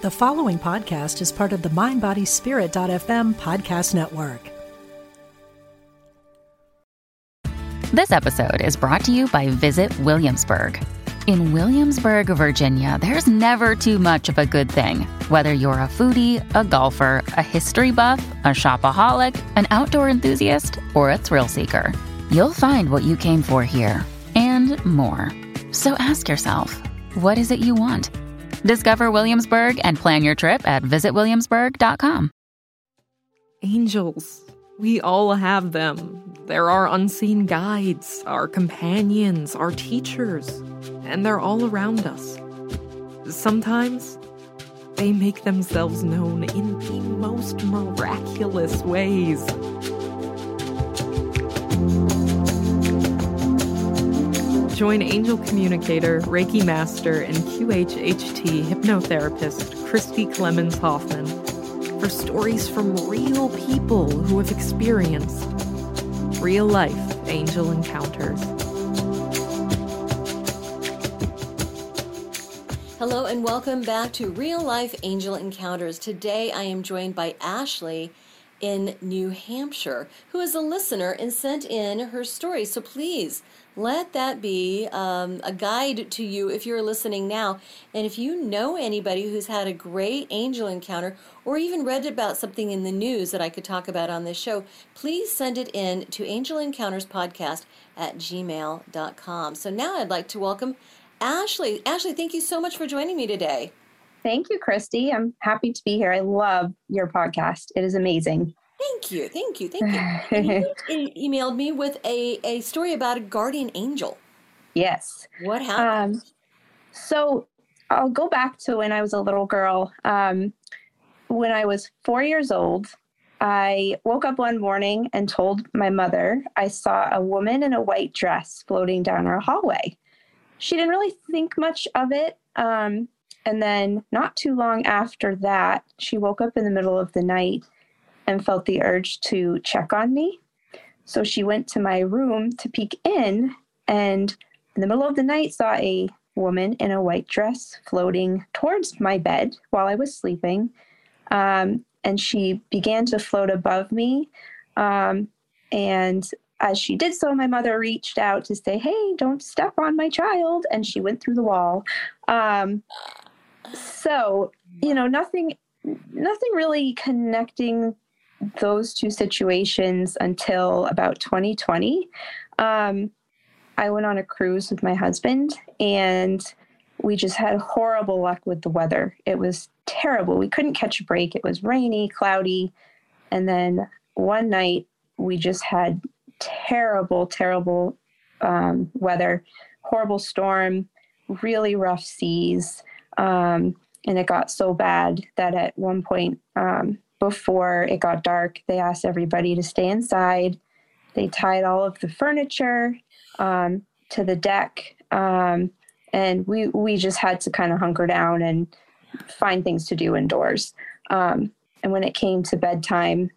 The following podcast is part of the MindBodySpirit.fm podcast network. This episode is brought to you by Visit Williamsburg. In Williamsburg, Virginia, there's never too much of a good thing. Whether you're a foodie, a golfer, a history buff, a shopaholic, an outdoor enthusiast, or a thrill seeker, you'll find what you came for here and more. So ask yourself, what is it you want? Discover Williamsburg and plan your trip at visitwilliamsburg.com. Angels. We all have them. They're our unseen guides, our companions, our teachers, and they're all around us. Sometimes they make themselves known in the most miraculous ways. Join angel communicator, Reiki master, and QHHT hypnotherapist Christi Clemons Hoffman for stories from real people who have experienced real life angel encounters. Hello and welcome back to Real Life Angel Encounters. Today I am joined by Ashley in New Hampshire, who is a listener and sent in her story. So please let that be um, a guide to you if you're listening now. And if you know anybody who's had a great angel encounter or even read about something in the news that I could talk about on this show, please send it in to Angel Encounters Podcast at gmail.com. So now I'd like to welcome Ashley. Ashley, thank you so much for joining me today. Thank you, Christi. I'm happy to be here. I love your podcast. It is amazing. Thank you, thank you, thank you. you emailed me with a, a story about a guardian angel. Yes. What happened? Um, so I'll go back to when I was a little girl. Um, when I was four years old, I woke up one morning and told my mother I saw a woman in a white dress floating down our hallway. She didn't really think much of it. Um, and then, not too long after that, she woke up in the middle of the night and felt the urge to check on me. So she went to my room to peek in, and in the middle of the night, saw a woman in a white dress floating towards my bed while I was sleeping. Um, and she began to float above me. Um, and as she did so, my mother reached out to say, Hey, don't step on my child. And she went through the wall. Um, so, you know, nothing, nothing really connecting those two situations until about 2020. Um, I went on a cruise with my husband and we just had horrible luck with the weather. It was terrible. We couldn't catch a break. It was rainy, cloudy. And then one night we just had terrible, terrible um, weather, horrible storm, really rough seas. Um, and it got so bad that at one point, um, before it got dark, they asked everybody to stay inside. They tied all of the furniture um, to the deck, um, and we we just had to kind of hunker down and find things to do indoors. Um, and when it came to bedtime,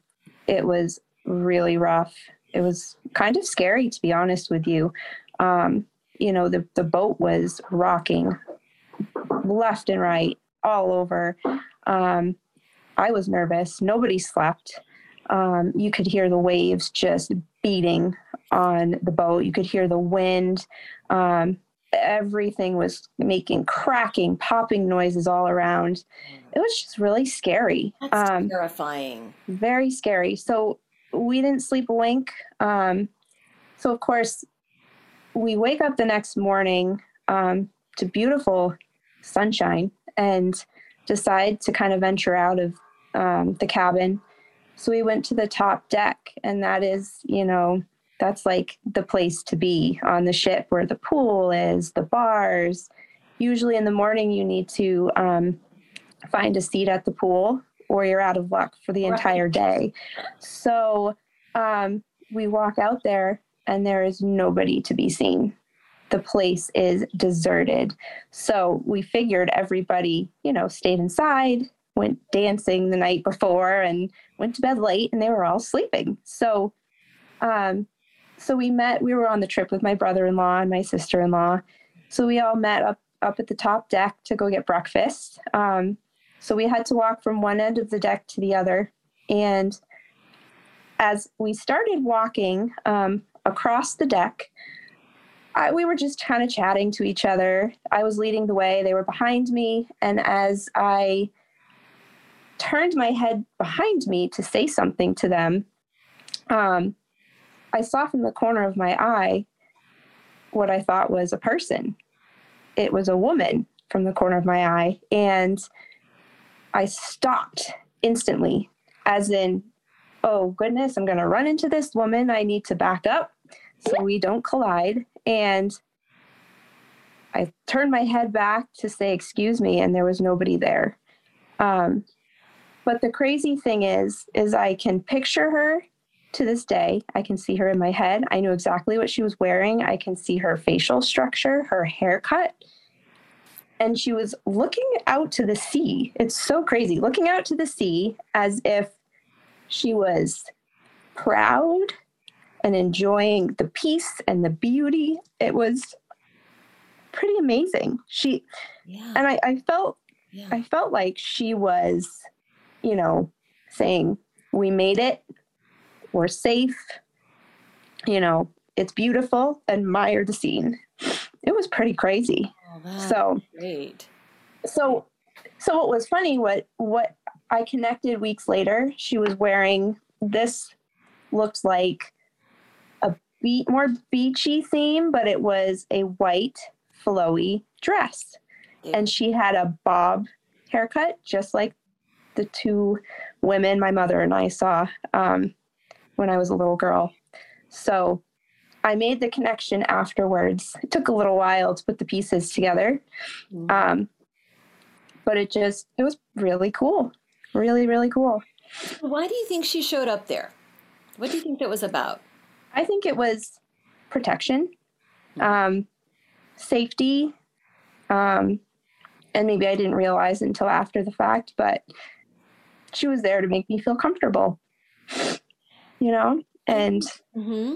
it was really rough. It was kind of scary, to be honest with you. Um, you know, the the boat was rocking left and right all over. Um, I was nervous. Nobody slept. Um, you could hear the waves just beating on the boat. You could hear the wind. Um, everything was making cracking, popping noises all around. It was just really scary. That's um, terrifying. Very scary. So we didn't sleep a wink. Um, so of course, we wake up the next morning um, to beautiful sunshine and decide to kind of venture out of um, the cabin. So we went to the top deck, and that is, you know, that's like the place to be on the ship where the pool is, the bars. Usually in the morning, you need to um, find a seat at the pool or you're out of luck for the right. entire day. So um, we walk out there, and there is nobody to be seen the place is deserted. So we figured everybody, you know, stayed inside, went dancing the night before and went to bed late and they were all sleeping. So um so we met we were on the trip with my brother-in-law and my sister-in-law. So we all met up up at the top deck to go get breakfast. Um So we had to walk from one end of the deck to the other. And as we started walking um, across the deck, I, we were just kind of chatting to each other. I was leading the way, they were behind me. And as I turned my head behind me to say something to them, um, I saw from the corner of my eye what I thought was a person. It was a woman from the corner of my eye. And I stopped instantly, as in, oh goodness, I'm going to run into this woman. I need to back up so we don't collide. And I turned my head back to say, excuse me, and there was nobody there. Um, but the crazy thing is, is I can picture her to this day. I can see her in my head. I knew exactly what she was wearing. I can see her facial structure, her haircut. And she was looking out to the sea. It's so crazy. Looking out to the sea as if she was proud and enjoying the peace and the beauty. It was pretty amazing. She yeah. and I, I felt yeah. I felt like she was, you know, saying, We made it, we're safe, you know, it's beautiful, admire the scene. It was pretty crazy. Oh, so great. So so what was funny what what I connected weeks later, she was wearing this looked like beat more beachy theme, but it was a white flowy dress. Yeah. And she had a bob haircut, just like the two women my mother and I saw um, when I was a little girl. So I made the connection afterwards. It took a little while to put the pieces together. Mm-hmm. Um, but it just, it was really cool. Really, really cool. Why do you think she showed up there? What do you think that was about? I think it was protection, um, safety, um, and maybe I didn't realize until after the fact, but she was there to make me feel comfortable you know, and mm-hmm.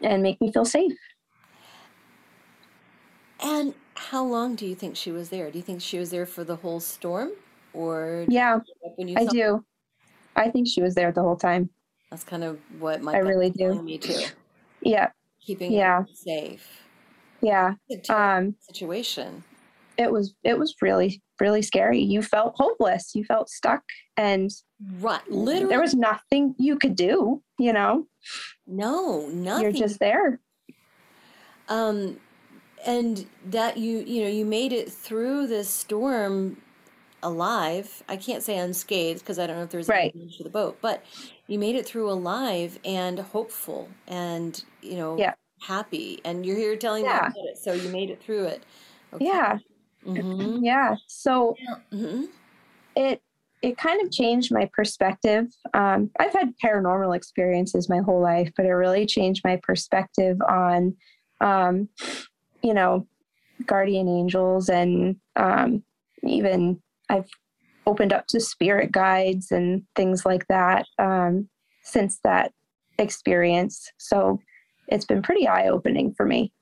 and make me feel safe. And how long do you think she was there? Do you think she was there for the whole storm, or yeah, I do. I think she was there the whole time. That's kind of what my I really do. Me too. Yeah, keeping yeah safe. Yeah, um, situation. It was it was really really scary. You felt hopeless. You felt stuck, and right, literally, there was nothing you could do. You know, no, nothing. You're just there. Um, and that you you know you made it through this storm alive. I can't say unscathed because I don't know if there's right. damage to the boat, but you made it through alive and hopeful and you know yeah. happy. And you're here telling yeah. me about it, so you made it through it. Okay. Yeah, Mm-hmm. Yeah. So mm-hmm. it it kind of changed my perspective. Um, I've had paranormal experiences my whole life, but it really changed my perspective on, um, you know, guardian angels and um, even I've opened up to spirit guides and things like that um, since that experience. So it's been pretty eye opening for me.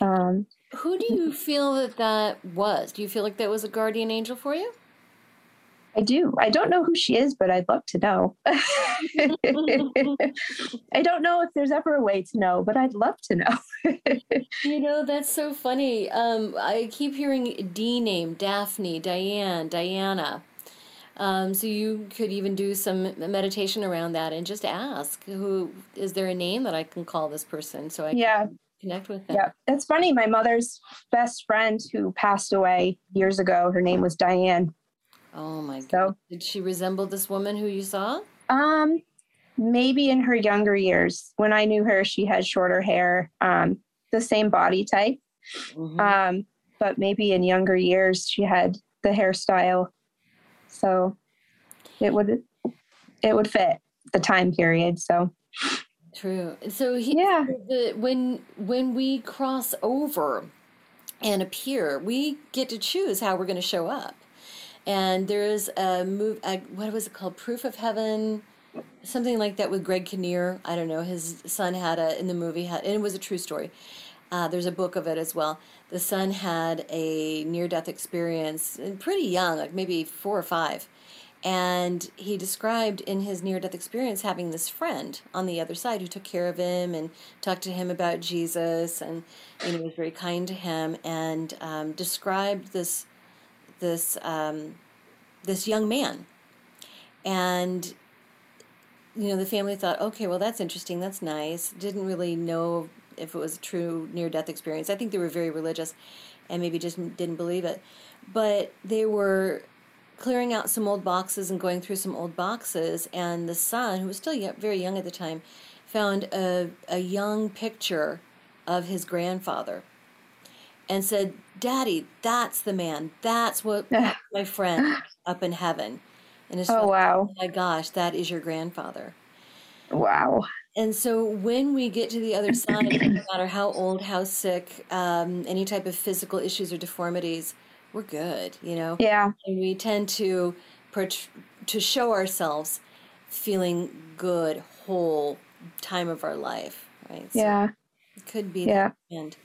Um, who do you feel that that was? Do you feel like that was a guardian angel for you? I do. I don't know who she is, but I'd love to know. I don't know if there's ever a way to know, but I'd love to know. you know, that's so funny. Um, I keep hearing D name, Daphne, Diane, Diana. Um, so you could even do some meditation around that and just ask, who is there a name that I can call this person? So I yeah, connect with them. Yeah, it's funny. My mother's best friend who passed away years ago, her name was Diane. Oh my god! So, Did she resemble this woman who you saw? Um, maybe in her younger years. When I knew her, she had shorter hair, um, the same body type. Mm-hmm. Um, but maybe in younger years, she had the hairstyle. So it would it would fit the time period. So True. So he, yeah, the, when when we cross over and appear, we get to choose how we're going to show up. And there's a move. A, what was it called? Proof of Heaven, something like that with Greg Kinnear. I don't know. His son had a in the movie had, and it was a true story. Uh, there's a book of it as well. the son had a near death experience, pretty young, like maybe four or five. And he described in his near death experience having this friend on the other side who took care of him and talked to him about Jesus and you know, was very kind to him and um, described this this um, this young man. And you know, the family thought, okay, well, that's interesting, that's nice. Didn't really know if it was a true near death experience. I think they were very religious and maybe just didn't believe it. But they were clearing out some old boxes and going through some old boxes, and the son, who was still young, very young at the time, found a, a young picture of his grandfather and said, Daddy, that's the man. That's what my friend up in heaven. And his oh, wow. Oh my gosh, that is your grandfather. Wow. And so when we get to the other side, no matter how old, how sick, um, any type of physical issues or deformities, we're good, you know? Yeah. And we tend to to show ourselves feeling good, whole time of our life, right? So yeah. It could be yeah. And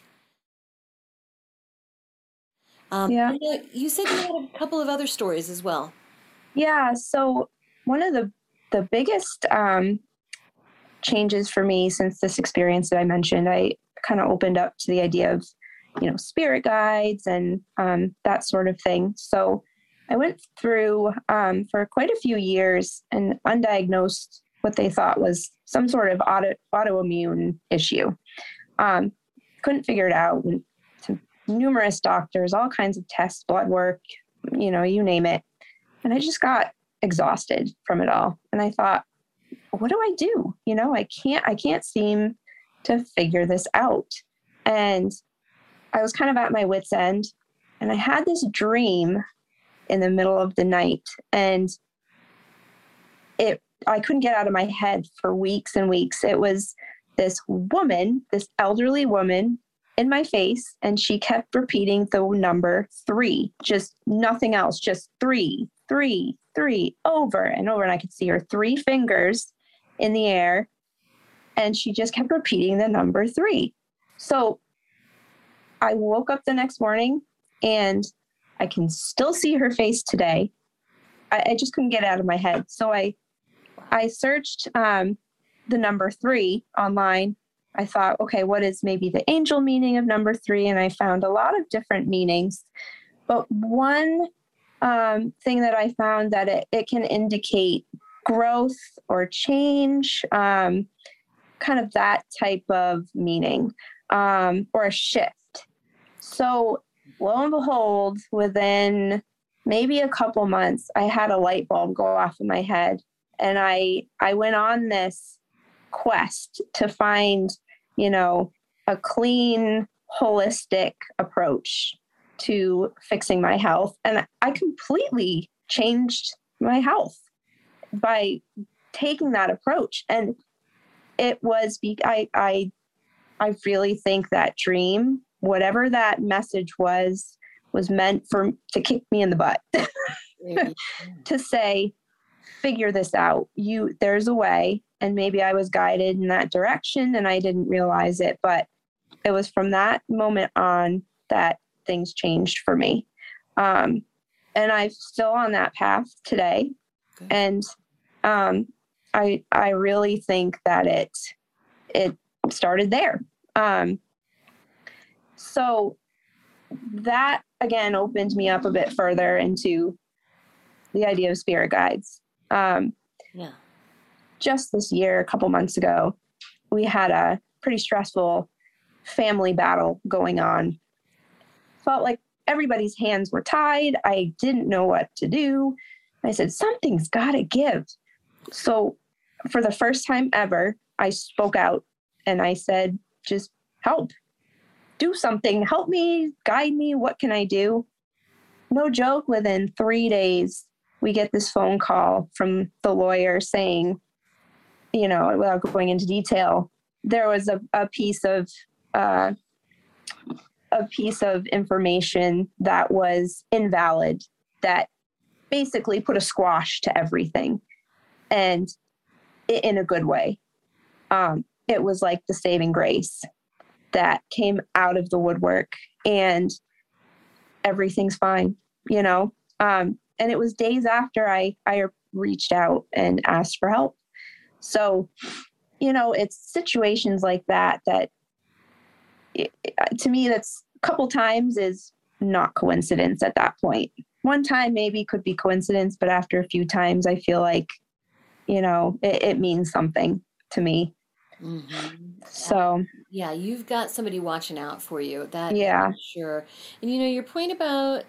um, yeah. You said you had a couple of other stories as well. Yeah. So one of the the biggest um, changes for me since this experience that I mentioned, I kind of opened up to the idea of, you know, spirit guides and um, that sort of thing. So I went through um, for quite a few years and undiagnosed what they thought was some sort of auto, autoimmune issue. Um, couldn't figure it out. Went numerous doctors, all kinds of tests, blood work, you know, you name it. And I just got exhausted from it all. And I thought, what do I do? You know, I can't, I can't seem to figure this out. And I was kind of at my wits' end. And I had this dream in the middle of the night. And it, I couldn't get out of my head for weeks and weeks. It was this woman, this elderly woman in my face and she kept repeating the number three, just nothing else, just three, three, three, over and over. And I could see her three fingers in the air. And she just kept repeating the number three. So I woke up the next morning and I can still see her face today. I, I just couldn't get out of my head. So I I searched um, the number three online I thought, okay, what is maybe the angel meaning of number three? And I found a lot of different meanings. But one um, thing that I found that it, it can indicate growth or change, um, kind of that type of meaning, um, or a shift. So lo and behold, within maybe a couple months, I had a light bulb go off in my head. And I I went on this quest to find, you know, a clean, holistic approach to fixing my health. And I completely changed my health by taking that approach. And it was, be- I, I, I really think that dream, whatever that message was, was meant for to kick me in the butt to say figure this out you there's a way and maybe I was guided in that direction and I didn't realize it. But it was from that moment on that things changed for me. Um, and I'm still on that path today. And um, I I really think that it it started there. Um, so that again opened me up a bit further into the idea of spirit guides. Um, yeah just this year, a couple months ago, we had a pretty stressful family battle going on. Felt like everybody's hands were tied. I didn't know what to do. I said, something's got to give. So, for the first time ever, I spoke out and I said, just help, do something, help me, guide me. What can I do? No joke, within three days, we get this phone call from the lawyer saying, you know, without going into detail, there was a, a piece of uh, a piece of information that was invalid that basically put a squash to everything, and in a good way. Um, it was like the saving grace that came out of the woodwork and everything's fine, you know? Um, and it was days after I, I reached out and asked for help. So, you know, it's situations like that that it, to me, that's a couple times is not coincidence at that point. One time maybe could be coincidence, but after a few times, I feel like, you know, it, it means something to me. Mm-hmm. So yeah, you've got somebody watching out for you. That yeah, sure. And you know your point about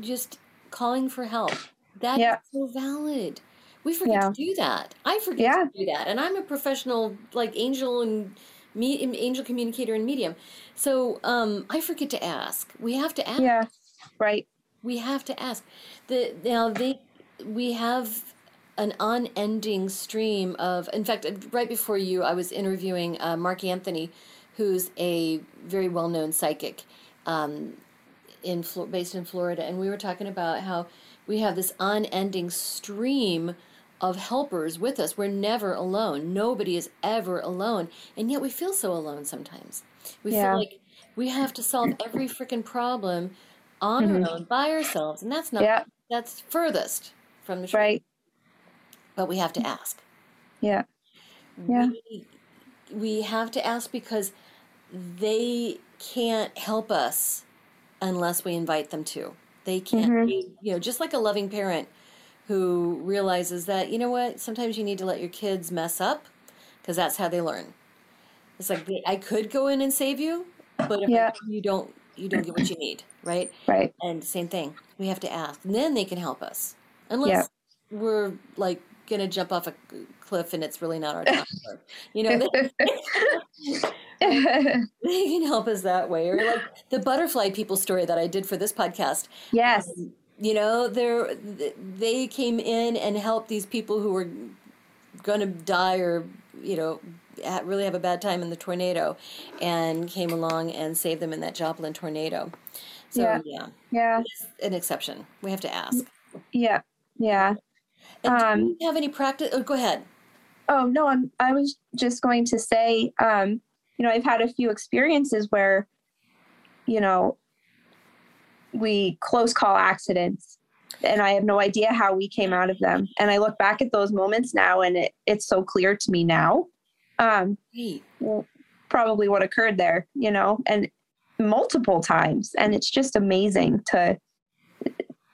just calling for help. That's so valid. We forget yeah. to do that. I forget yeah. to do that, and I'm a professional like angel and me angel communicator and medium. So um, I forget to ask. We have to ask. Yeah, right. We have to ask. The now they we have an unending stream of. In fact, right before you, I was interviewing uh, Mark Anthony, who's a very well known psychic, um, in based in Florida, and we were talking about how we have this unending stream of helpers with us. We're never alone. Nobody is ever alone, and yet we feel so alone sometimes. We yeah. feel like we have to solve every freaking problem on mm-hmm. our own by ourselves, and that's not yeah. that's furthest from the truth. Right but we have to ask. Yeah. Yeah. We, we have to ask because they can't help us unless we invite them to. They can't, mm-hmm. you know, just like a loving parent who realizes that, you know what, sometimes you need to let your kids mess up because that's how they learn. It's like I could go in and save you, but if yeah. you don't, you don't get what you need, right? Right. And same thing, we have to ask, and then they can help us. Unless yeah. we're like going to jump off a cliff and it's really not our time. you know, they, they, can help us that way. Or like the butterfly people story that I did for this podcast. Yes. Um, you know, they they came in and helped these people who were going to die or, you know, really have a bad time in the tornado and came along and saved them in that Joplin tornado. So, yeah. Yeah. yeah. an exception. We have to ask. Yeah. Yeah. And um, do you have any practice? Oh, go ahead. Oh no, I'm. I was just going to say, um, you know, I've had a few experiences where, you know, we close call accidents, and I have no idea how we came out of them. And I look back at those moments now, and it, it's so clear to me now. Um, probably what occurred there, you know, and multiple times, and it's just amazing to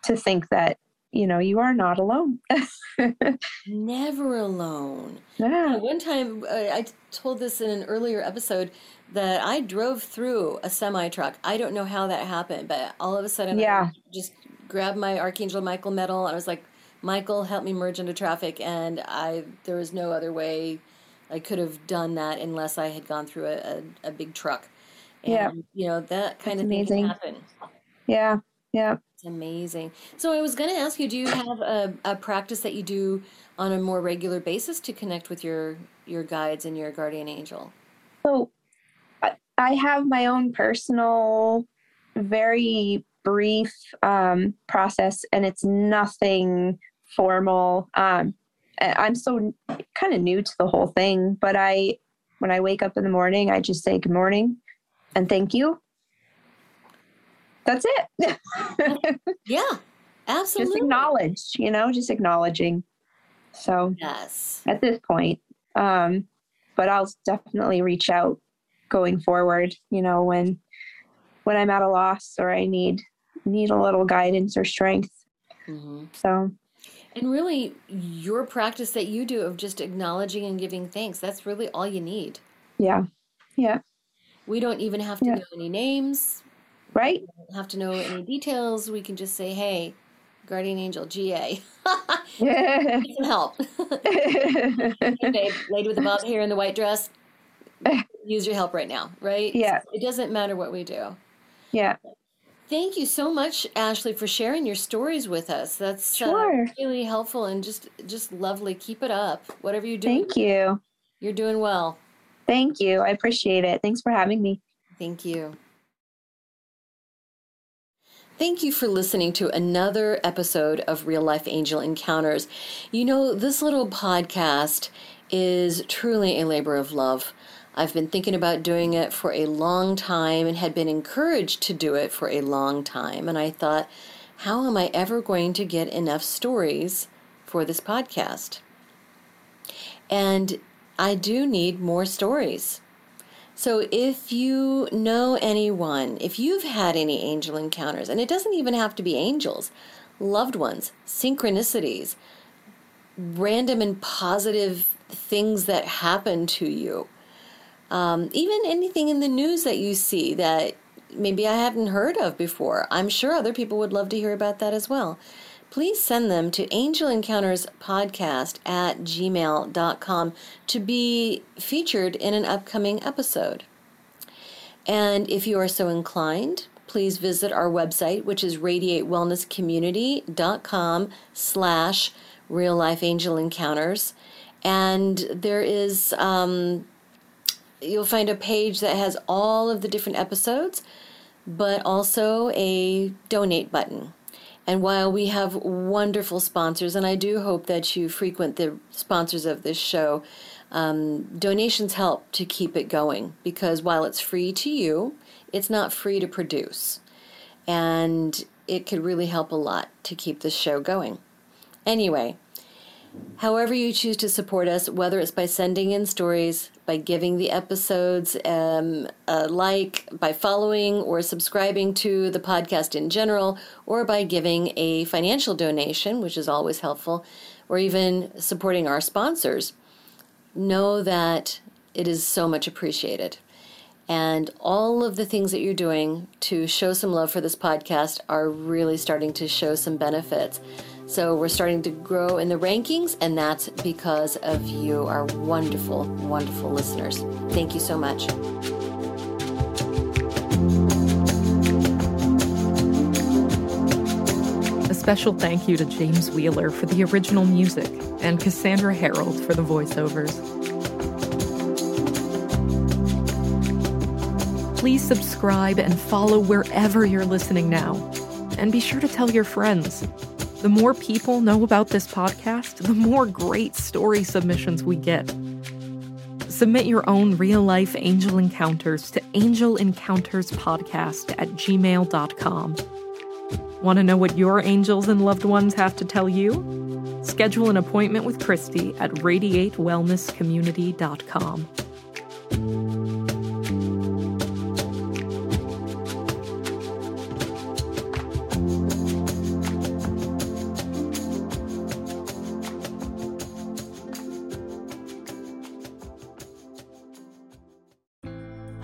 to think that you know, you are not alone. Never alone. Yeah. Uh, one time, uh, I told this in an earlier episode that I drove through a semi truck. I don't know how that happened, but all of a sudden, yeah. I just grabbed my Archangel Michael medal. I was like, Michael, help me merge into traffic. And I, there was no other way I could have done that unless I had gone through a, a, a big truck. And, yeah. you know, that kind That's of thing amazing. can happen. Yeah. Yeah. It's amazing. So I was going to ask you, do you have a, a practice that you do on a more regular basis to connect with your your guides and your guardian angel? So I have my own personal, very brief um, process, and it's nothing formal. Um, I'm so kind of new to the whole thing, but I, when I wake up in the morning, I just say good morning and thank you that's it. yeah, absolutely. Just acknowledge, you know, just acknowledging. So yes, at this point, um, but I'll definitely reach out going forward. You know, when when I'm at a loss or I need need a little guidance or strength. Mm-hmm. So. And really, your practice that you do of just acknowledging and giving thanks, that's really all you need. Yeah. Yeah. We don't even have to yeah. know any names right? have to know any details. We can just say, hey, guardian angel, GA. yeah. some help. hey, babe, lady with the bob hair and the white dress, use your help right now, right? Yeah. It doesn't matter what we do. Yeah. Thank you so much, Ashley, for sharing your stories with us. That's uh, sure. uh, really helpful and just just lovely. Keep it up. Whatever you do. Thank you. You're doing well. Thank you. I appreciate it. Thanks for having me. Thank you. Thank you for listening to another episode of Real Life Angel Encounters. You know, this little podcast is truly a labor of love. I've been thinking about doing it for a long time and had been encouraged to do it for a long time. And I thought, how am I ever going to get enough stories for this podcast? And I do need more stories. So if you know anyone, if you've had any angel encounters, and it doesn't even have to be angels, loved ones, synchronicities, random and positive things that happen to you, um, even anything in the news that you see that maybe I hadn't heard of before. I'm sure other people would love to hear about that as well. Please send them to angelencounterspodcast Encounters Podcast at gmail.com to be featured in an upcoming episode. And if you are so inclined, please visit our website, which is radiatewellnesscommunity.com slash real life angel encounters. And there is um, you'll find a page that has all of the different episodes, but also a donate button. And while we have wonderful sponsors, and I do hope that you frequent the sponsors of this show, um, donations help to keep it going because while it's free to you, it's not free to produce. And it could really help a lot to keep this show going. Anyway, However, you choose to support us, whether it's by sending in stories, by giving the episodes um, a like, by following or subscribing to the podcast in general, or by giving a financial donation, which is always helpful, or even supporting our sponsors, know that it is so much appreciated. And all of the things that you're doing to show some love for this podcast are really starting to show some benefits. So we're starting to grow in the rankings, and that's because of you, our wonderful, wonderful listeners. Thank you so much. A special thank you to James Wheeler for the original music and Cassandra Harold for the voiceovers. Please subscribe and follow wherever you're listening now. And be sure to tell your friends. The more people know about this podcast, the more great story submissions we get. Submit your own real life angel encounters to angelencounterspodcast at gmail.com. Want to know what your angels and loved ones have to tell you? Schedule an appointment with Christi at radiatewellnesscommunity.com.